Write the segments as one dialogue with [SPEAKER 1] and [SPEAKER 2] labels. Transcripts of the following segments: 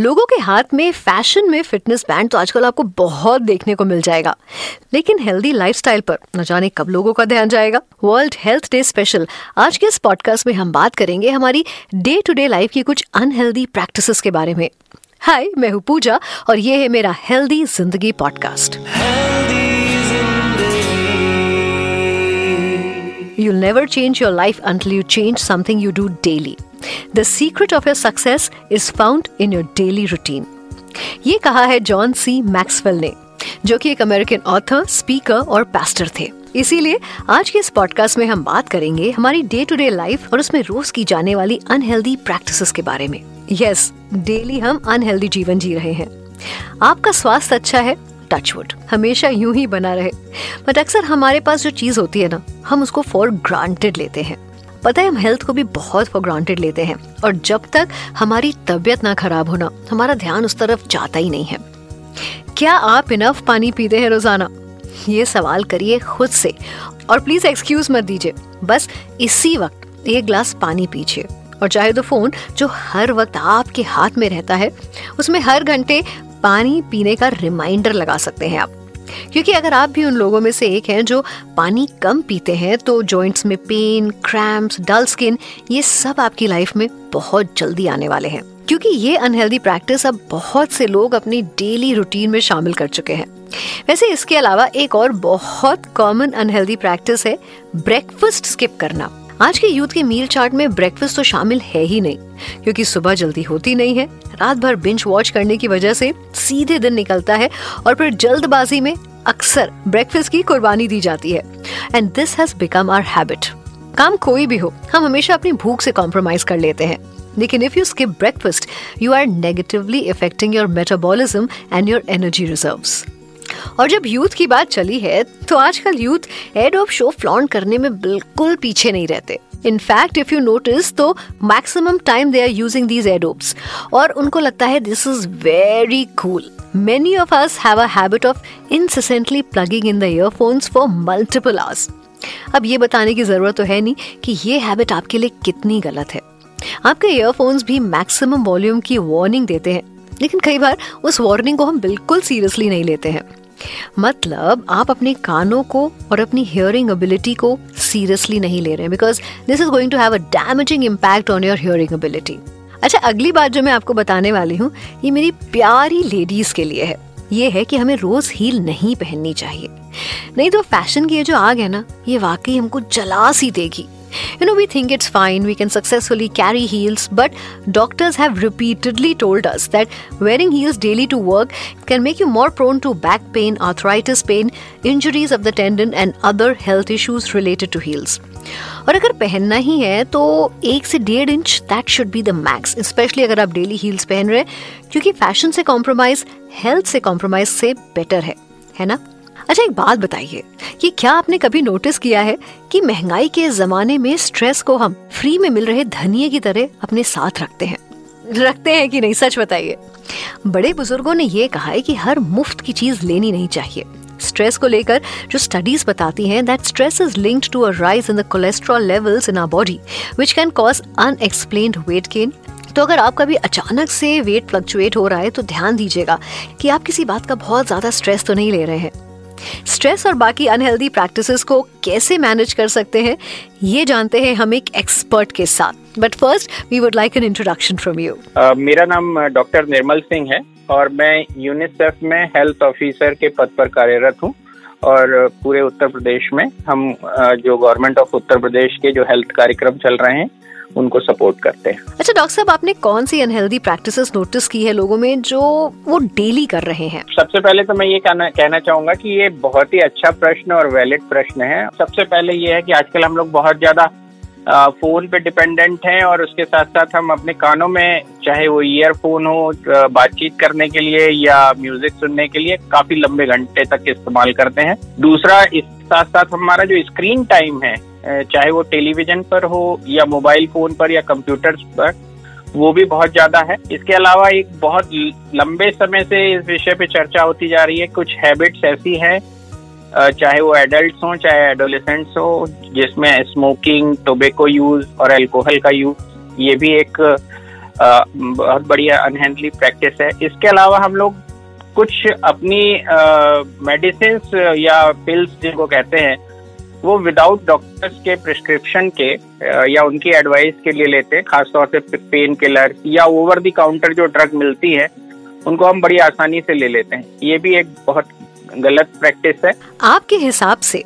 [SPEAKER 1] लोगों के हाथ में फ़ैशन में फिटनेस बैंड तो आजकल आपको बहुत देखने को मिल जाएगा। लेकिन हेल्दी लाइफस्टाइल पर न जाने कब लोगों का ध्यान जाएगा। वर्ल्ड हेल्थ डे स्पेशल आज के इस पॉडकास्ट में हम बात करेंगे हमारी डे टू डे लाइफ की कुछ अनहेल्दी प्रैक्टिसेस के बारे में। हाय मैं हूँ पूजा और ये है मेरा हेल्दी ज़िंदगी podcast You'll never change your life until you change something you do daily. The secret of your success is found in your daily routine. ये कहा है जॉन सी मैक्सवेल ने, जो कि एक अमेरिकन ऑथर स्पीकर और pastor थे। इसीलिए आज के इस पॉडकास्ट में हम बात करेंगे हमारी डे टू डे लाइफ और उसमें रोज की जाने वाली अनहेल्दी प्रैक्टिसेस के बारे में। यस डेली हम अनहेल्दी जीवन जी रहे हैं। आपका स्वास्थ्य अच्छा है? टचवुड हमेशा यूँ ही बना रहे। बट अक्सर हमारे पास जो चीज़ होती है ना, हम उसको फॉर ग्रांटेड लेते हैं। पता है, हम हेल्थ को भी बहुत फॉर ग्रांटेड लेते हैं। और जब तक हमारी तबीयत ना खराब होना हमारा ध्यान उस तरफ़ जाता ही नहीं है। क्या आप इनफ पानी पीते हैं रोज़ाना? ये सवाल करिए खुद से। और प्लीज़ एक्सक्यूज मत दीजिए। बस इसी वक्त एक ग्लास पानी पीजिए। और चाहे तो फ़ोन जो हर वक्त आपके हाथ में रहता है, उसमें हर घंटे पानी पीने का रिमाइंडर लगा सकते हैं आप। क्योंकि अगर आप भी उन लोगों में से एक हैं जो पानी कम पीते हैं तो जॉइंट्स में पेन क्रैम्प्स डल स्किन ये सब आपकी लाइफ में बहुत जल्दी आने वाले हैं। क्योंकि ये अनहेल्दी प्रैक्टिस अब बहुत से लोग अपनी डेली रूटीन में शामिल कर चुके हैं। वैसे इसके अलावा एक और बहुत कॉमन अनहेल्दी प्रैक्टिस है ब्रेकफास्ट स्किप करना। आज के यूथ के मील चार्ट में ब्रेकफास्ट तो शामिल है ही नहीं, क्योंकि सुबह जल्दी होती नहीं है। रात भर बिंच वॉच करने की वजह से सीधे दिन निकलता है और फिर जल्दबाजी में अक्सर ब्रेकफास्ट की कुर्बानी दी जाती है। And this has become our habit काम कोई भी हो, हम हमेशा अपनी भूख से कॉम्प्रोमाइज कर लेते हैं। लेकिन if you skip breakfast you are negatively affecting your metabolism and your energy reserves और जब यूथ की बात चली है तो आजकल यूथ एड ऑफ़ शो फ्लॉन्ट करने में बिल्कुल पीछे नहीं रहते। In fact if you notice तो maximum time they are using these AirPods और उनको लगता है this is very cool many of us have a habit of incessantly plugging in the earphones for multiple hours अब ये बताने की ज़रूरत तो है नहीं कि ये हैबिट आपके लिए कितनी गलत है। आपके ईयरफोन्स भी मैक्सिमम वॉल्यूम की वार्निंग देते हैं। लेकिन कई बार उस वार्निंग को हम बिल्कुल सीरियसली नहीं लेते हैं। मतलब आप अपने कानों को और अपनी हियरिंग एबिलिटी को सीरियसली नहीं ले रहे हैं because this is going to have a damaging impact on your hearing ability अच्छा अगली बात जो मैं आपको बताने वाली हूँ, ये मेरी प्यारी लेडीज़ के लिए है। ये है कि हमें रोज हील नहीं पहननी चाहिए। नहीं तो फ़ैशन की ये जो आग है ना, ये वाकई हमको जला सी देगी। You know, we think it's fine, we can successfully carry heels, but doctors have repeatedly told us that wearing heels daily to work can make you more prone to back pain, arthritis pain, injuries of the tendon, and other health issues related to heels. और अगर पहनना ही है तो एक से डेढ़ inch that should be the max especially अगर आप डेली हील्स पहन रहे हैं क्योंकि फैशन से कॉम्प्रोमाइज हेल्थ से कॉम्प्रोमाइज से बेटर है है ना अच्छा एक बात बताइए कि क्या आपने कभी नोटिस किया है कि महँगाई के जमाने में स्ट्रेस को हम फ्री में मिल रहे धनिये की तरह अपने साथ रखते हैं? रखते हैं कि नहीं, सच बताइए? बड़े बुज़ुर्गों ने ये कहा है कि हर मुफ़्त की चीज़ लेनी नहीं चाहिए। स्ट्रेस को लेकर जो स्टडीज़ बताती हैं that stress is linked to a rise in the cholesterol levels in our body which can cause unexplained weight gain तो अगर आपका भी अचानक से वेट फ्लक्चुएट हो रहा है तो ध्यान दीजिएगा कि आप किसी बात का बहुत ज़्यादा स्ट्रेस तो नहीं ले रहे हैं। स्ट्रेस और बाकी अनहेल्दी प्रैक्टिसेस को कैसे मैनेज कर सकते हैं, ये जानते हैं हम एक एक्सपर्ट के साथ। But first we would like an introduction from you
[SPEAKER 2] मेरा नाम डॉक्टर निर्मल सिंह है और मैं यूनिसेफ में हेल्थ ऑफिसर के पद पर कार्यरत हूँ और पूरे उत्तर प्रदेश में हम जो गवर्नमेंट ऑफ़ उत्तर प्रदेश के जो हेल्थ कार्यक्रम चल रहे हैं उनको सपोर्ट करते हैं।
[SPEAKER 1] अच्छा डॉक्टर साहब आपने कौन सी अनहेल्दी प्रैक्टिस नोटिस की है लोगों में जो वो डेली कर रहे हैं?
[SPEAKER 2] सबसे पहले तो मैं ये कहना कहना चाहूँगा कि ये बहुत ही अच्छा प्रश्न और वैलिड प्रश्न है। सबसे पहले ये है की आजकल हम लोग बहुत ज़्यादा फ़ोन पे डिपेंडेंट हैं और उसके साथ साथ हम अपने कानों में, चाहे वो ईयरफोन हो बातचीत करने के लिए या म्यूज़िक सुनने के लिए काफ़ी लंबे घंटे तक इस्तेमाल करते हैं। दूसरा, इस साथ साथ हमारा जो स्क्रीन टाइम है चाहे वो टेलीविज़न पर हो या मोबाइल फ़ोन पर या कंप्यूटर पर, वो भी बहुत ज़्यादा है। इसके अलावा एक बहुत लंबे समय से इस विषय पे चर्चा होती जा रही है। कुछ हैबिट्स ऐसी हैं चाहे वो एडल्ट हो, चाहे एडोलेसेंट्स हो, जिसमें स्मोकिंग टोबेको यूज़ और अल्कोहल का यूज़ ये भी एक बहुत बढ़िया अनहेल्थली प्रैक्टिस है। इसके अलावा हम लोग कुछ अपनी मेडिसिन या पिल्स जिनको कहते हैं, वो विदाउट डॉक्टर्स के प्रिस्क्रिप्शन के या उनकी एडवाइस के लिए लेते हैं, खासतौर से पेन किलर या ओवर द काउंटर जो ड्रग मिलती है, उनको हम बड़ी आसानी से ले लेते हैं। ये भी एक बहुत गलत प्रैक्टिस है।
[SPEAKER 1] आपके हिसाब से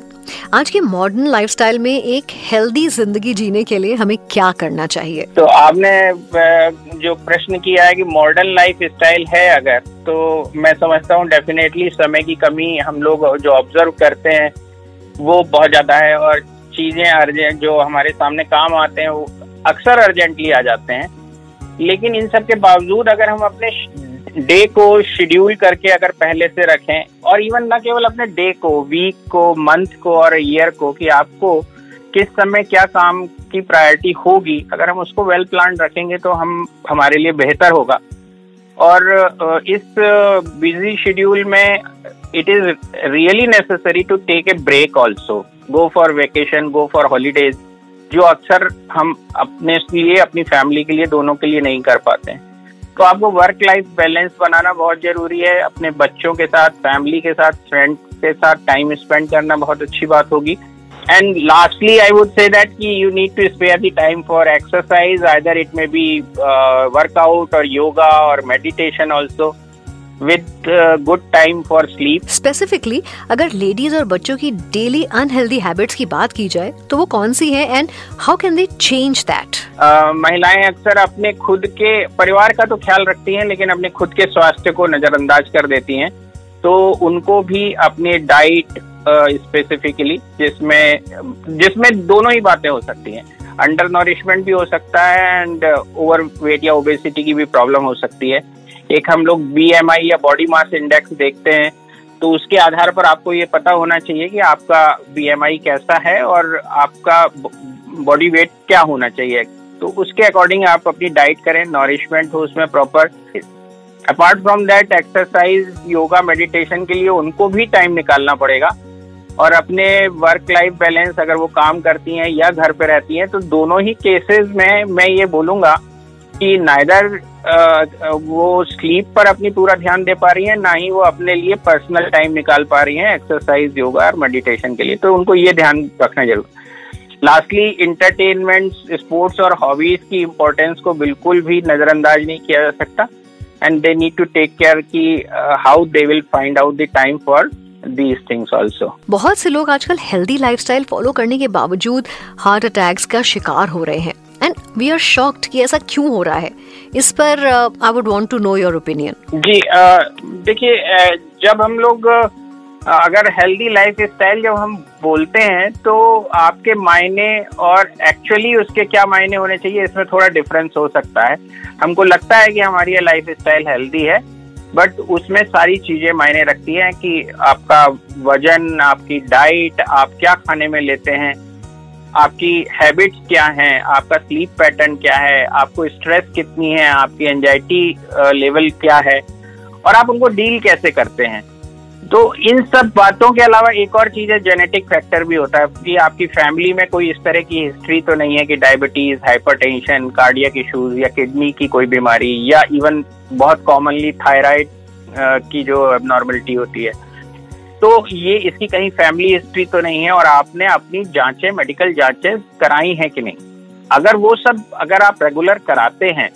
[SPEAKER 1] आज के मॉडर्न लाइफस्टाइल में एक हेल्दी ज़िंदगी जीने के लिए हमें क्या करना चाहिए?
[SPEAKER 2] तो आपने जो प्रश्न किया है कि मॉडर्न लाइफ स्टाइल है अगर तो मैं समझता हूँ डेफिनेटली समय की कमी हम लोग जो ऑब्ज़र्व करते हैं वो बहुत ज़्यादा है और चीज़ें अर्जेंट जो हमारे सामने काम आते हैं वो अक्सर अर्जेंटली आ जाते हैं। लेकिन इन सब के बावजूद अगर हम अपने डे को शेड्यूल करके अगर पहले से रखें, और इवन ना केवल अपने डे को वीक को मंथ को और ईयर को, कि आपको किस समय क्या काम की प्रायोरिटी होगी, अगर हम उसको वेल प्लान रखेंगे तो हम, हमारे लिए बेहतर होगा। और इस बिज़ी शेड्यूल में it is really necessary to take a break also go for vacation go for holidays जो अक्सर हम अपने लिए, अपनी फैमिली के लिए, दोनों के लिए नहीं कर पाते। हैं तो आपको वर्क लाइफ बैलेंस बनाना बहुत ज़रूरी है, अपने बच्चों के साथ फैमिली के साथ फ्रेंड के साथ टाइम स्पेंड करना बहुत अच्छी बात होगी। And lastly I would say that कि you need to spare the time for exercise either it may be workout और योगा और meditation also with good time for sleep
[SPEAKER 1] specifically अगर लेडीज़ और बच्चों की डेली अनहेल्दी हैबिट्स की बात की जाए तो वो कौन सी है and how can they change that
[SPEAKER 2] महिलाएँ अक्सर अपने खुद के परिवार का तो ख्याल रखती हैं लेकिन अपने खुद के स्वास्थ्य को नजरअंदाज कर देती हैं। तो उनको भी अपनी डाइट स्पेसिफिकली uh, जिसमें जिसमें दोनों ही बातें हो सकती हैं। अंडर नॉरिशमेंट भी हो सकता है एंड ओवर वेट या ओबेसिटी की भी प्रॉब्लम हो सकती है। एक हम लोग बीएमआई या बॉडी मास इंडेक्स देखते हैं तो उसके आधार पर आपको ये पता होना चाहिए कि आपका बीएमआई कैसा है और आपका बॉडी वेट क्या होना चाहिए। तो उसके अकॉर्डिंग आप अपनी डाइट करें नॉरिशमेंट हो उसमें proper apart from that exercise yoga meditation के लिए उनको भी टाइम निकालना पड़ेगा। और अपने वर्क लाइफ बैलेंस अगर वो काम करती हैं या घर पे रहती हैं तो दोनों ही केसेस में मैं ये बोलूँगा कि नाइदर वो स्लीप पर अपनी पूरा ध्यान दे पा रही है, ना ही वो अपने लिए पर्सनल टाइम निकाल पा रही हैं एक्सरसाइज योगा और मेडिटेशन के लिए। तो उनको ये ध्यान रखना ज़रूर। लास्टली इंटरटेनमेंट स्पोर्ट्स और हॉबीज की इम्पोर्टेंस को बिल्कुल भी नजरअंदाज नहीं किया जा सकता। And they need to take care की how they will find out the time for these things also.
[SPEAKER 1] बहुत से लोग आजकल हेल्दी लाइफस्टाइल फॉलो करने के बावजूद हार्ट अटैक्स का शिकार हो रहे हैं। एंड वी आर शॉक्ड कि ऐसा क्यों हो रहा है? इस पर I would want to know your opinion
[SPEAKER 2] ji uh, देखिए uh, जब हम लोग uh, अगर हेल्दी लाइफ स्टाइल जब हम बोलते हैं तो आपके मायने और एक्चुअली उसके क्या मायने होने चाहिए इसमें थोड़ा डिफरेंस हो सकता है। हमको लगता है कि हमारी लाइफ स्टाइल हेल्दी है बट उसमें सारी चीज़ें मायने रखती हैं कि आपका वज़न आपकी डाइट आप क्या खाने में लेते हैं आपकी हैबिट्स क्या हैं? आपका स्लीप पैटर्न क्या है? आपको स्ट्रेस कितनी है? आपकी एंजाइटी लेवल क्या है? और आप उनको डील कैसे करते हैं? तो इन सब बातों के अलावा एक और चीज़ है जेनेटिक फैक्टर भी होता है कि आपकी फैमिली में कोई इस तरह की हिस्ट्री तो नहीं है कि डायबिटीज़ हाइपरटेंशन कार्डियक इश्यूज़ या किडनी की कोई बीमारी या इवन बहुत कॉमनली थायराइड की जो एबनॉर्मलिटी होती है। तो ये इसकी कहीं फैमिली हिस्ट्री तो नहीं है और आपने अपनी जांचें मेडिकल जांचें कराई हैं कि नहीं? अगर वो सब अगर आप रेगुलर कराते हैं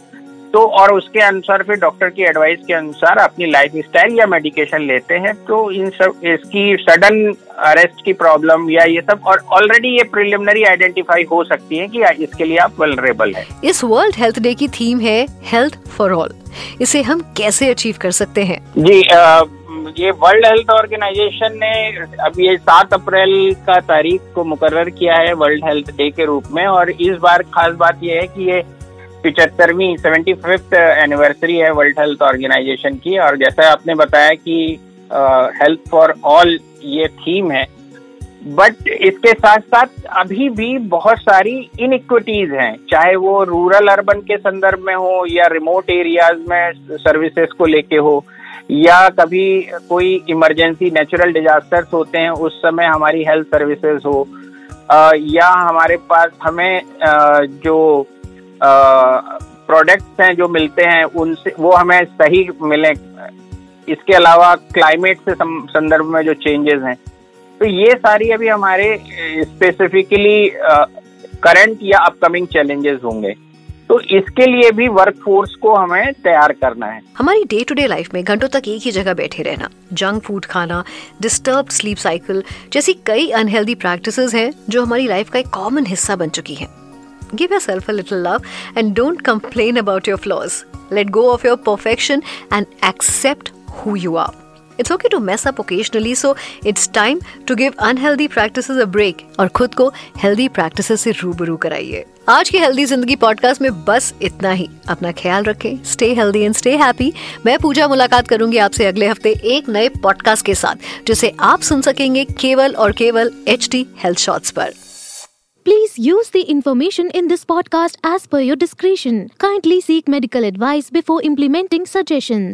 [SPEAKER 2] तो और उसके अनुसार फिर डॉक्टर की एडवाइस के अनुसार अपनी लाइफ स्टाइल या मेडिकेशन लेते हैं तो इन सब इसकी सडन अरेस्ट की प्रॉब्लम या ये सब और ऑलरेडी ये प्रिलिमिनरी आइडेंटिफाई हो सकती है कि इसके लिए आप वेलरेबल है।
[SPEAKER 1] इस वर्ल्ड हेल्थ डे की थीम है हेल्थ फॉर ऑल इसे हम कैसे अचीव कर सकते हैं?
[SPEAKER 2] जी आ, ये वर्ल्ड हेल्थ ऑर्गेनाइजेशन ने अब ये सात अप्रैल का तारीख को मुकर्र किया है वर्ल्ड हेल्थ डे के रूप में, और इस बार खास बात यह है कि ये पिचहत्तरवीं, सेवेंटी फिफ्थ एनिवर्सरी है वर्ल्ड हेल्थ ऑर्गेनाइजेशन की। और जैसा आपने बताया कि हेल्थ फॉर ऑल ये थीम है, बट इसके साथ साथ अभी भी बहुत सारी इनइक्विटीज हैं, चाहे वो रूरल अर्बन के संदर्भ में हो या रिमोट एरियाज़ में सर्विसेज़ को लेके हो। या कभी कोई इमरजेंसी नेचुरल डिजास्टर्स होते हैं, उस समय हमारी हेल्थ सर्विसेज़ हो या हमारे पास हमें जो प्रोडक्ट्स हैं जो मिलते हैं, उनसे, वो हमें सही मिले। इसके अलावा क्लाइमेट से संदर्भ में जो चेंजेस हैं। तो ये सारी अभी हमारे स्पेसिफिकली करंट या अपकमिंग चैलेंजेस होंगे। तो इसके लिए भी वर्क फोर्स को हमें तैयार करना है
[SPEAKER 1] हमारी डे टू डे लाइफ में घंटों तक एक ही जगह बैठे रहना जंक फ़ूड खाना डिस्टर्ब स्लीप साइकिल जैसी कई अनहेल्दी प्रैक्टिसेस हैं जो हमारी लाइफ का एक कॉमन हिस्सा बन चुकी है Give yourself a little love and don't complain about your flaws. Let go of your perfection and accept who you are. It's okay to mess up occasionally so it's time to give unhealthy practice a break और खुद को healthy practice से रूबरू कराइए। आज के healthy ज़िंदगी podcast में बस इतना ही। अपना ख्याल रखें stay healthy and stay happy मैं पूजा मुलाकात करूँगी आपसे अगले हफ़्ते एक नए पॉडकास्ट के साथ, जिसे आप सुन सकेंगे केवल और केवल एच डी हेल्थ शॉर्ट्स पर।
[SPEAKER 3] Please use the information in this podcast as per your description kindly seek medical advice before implementing suggestion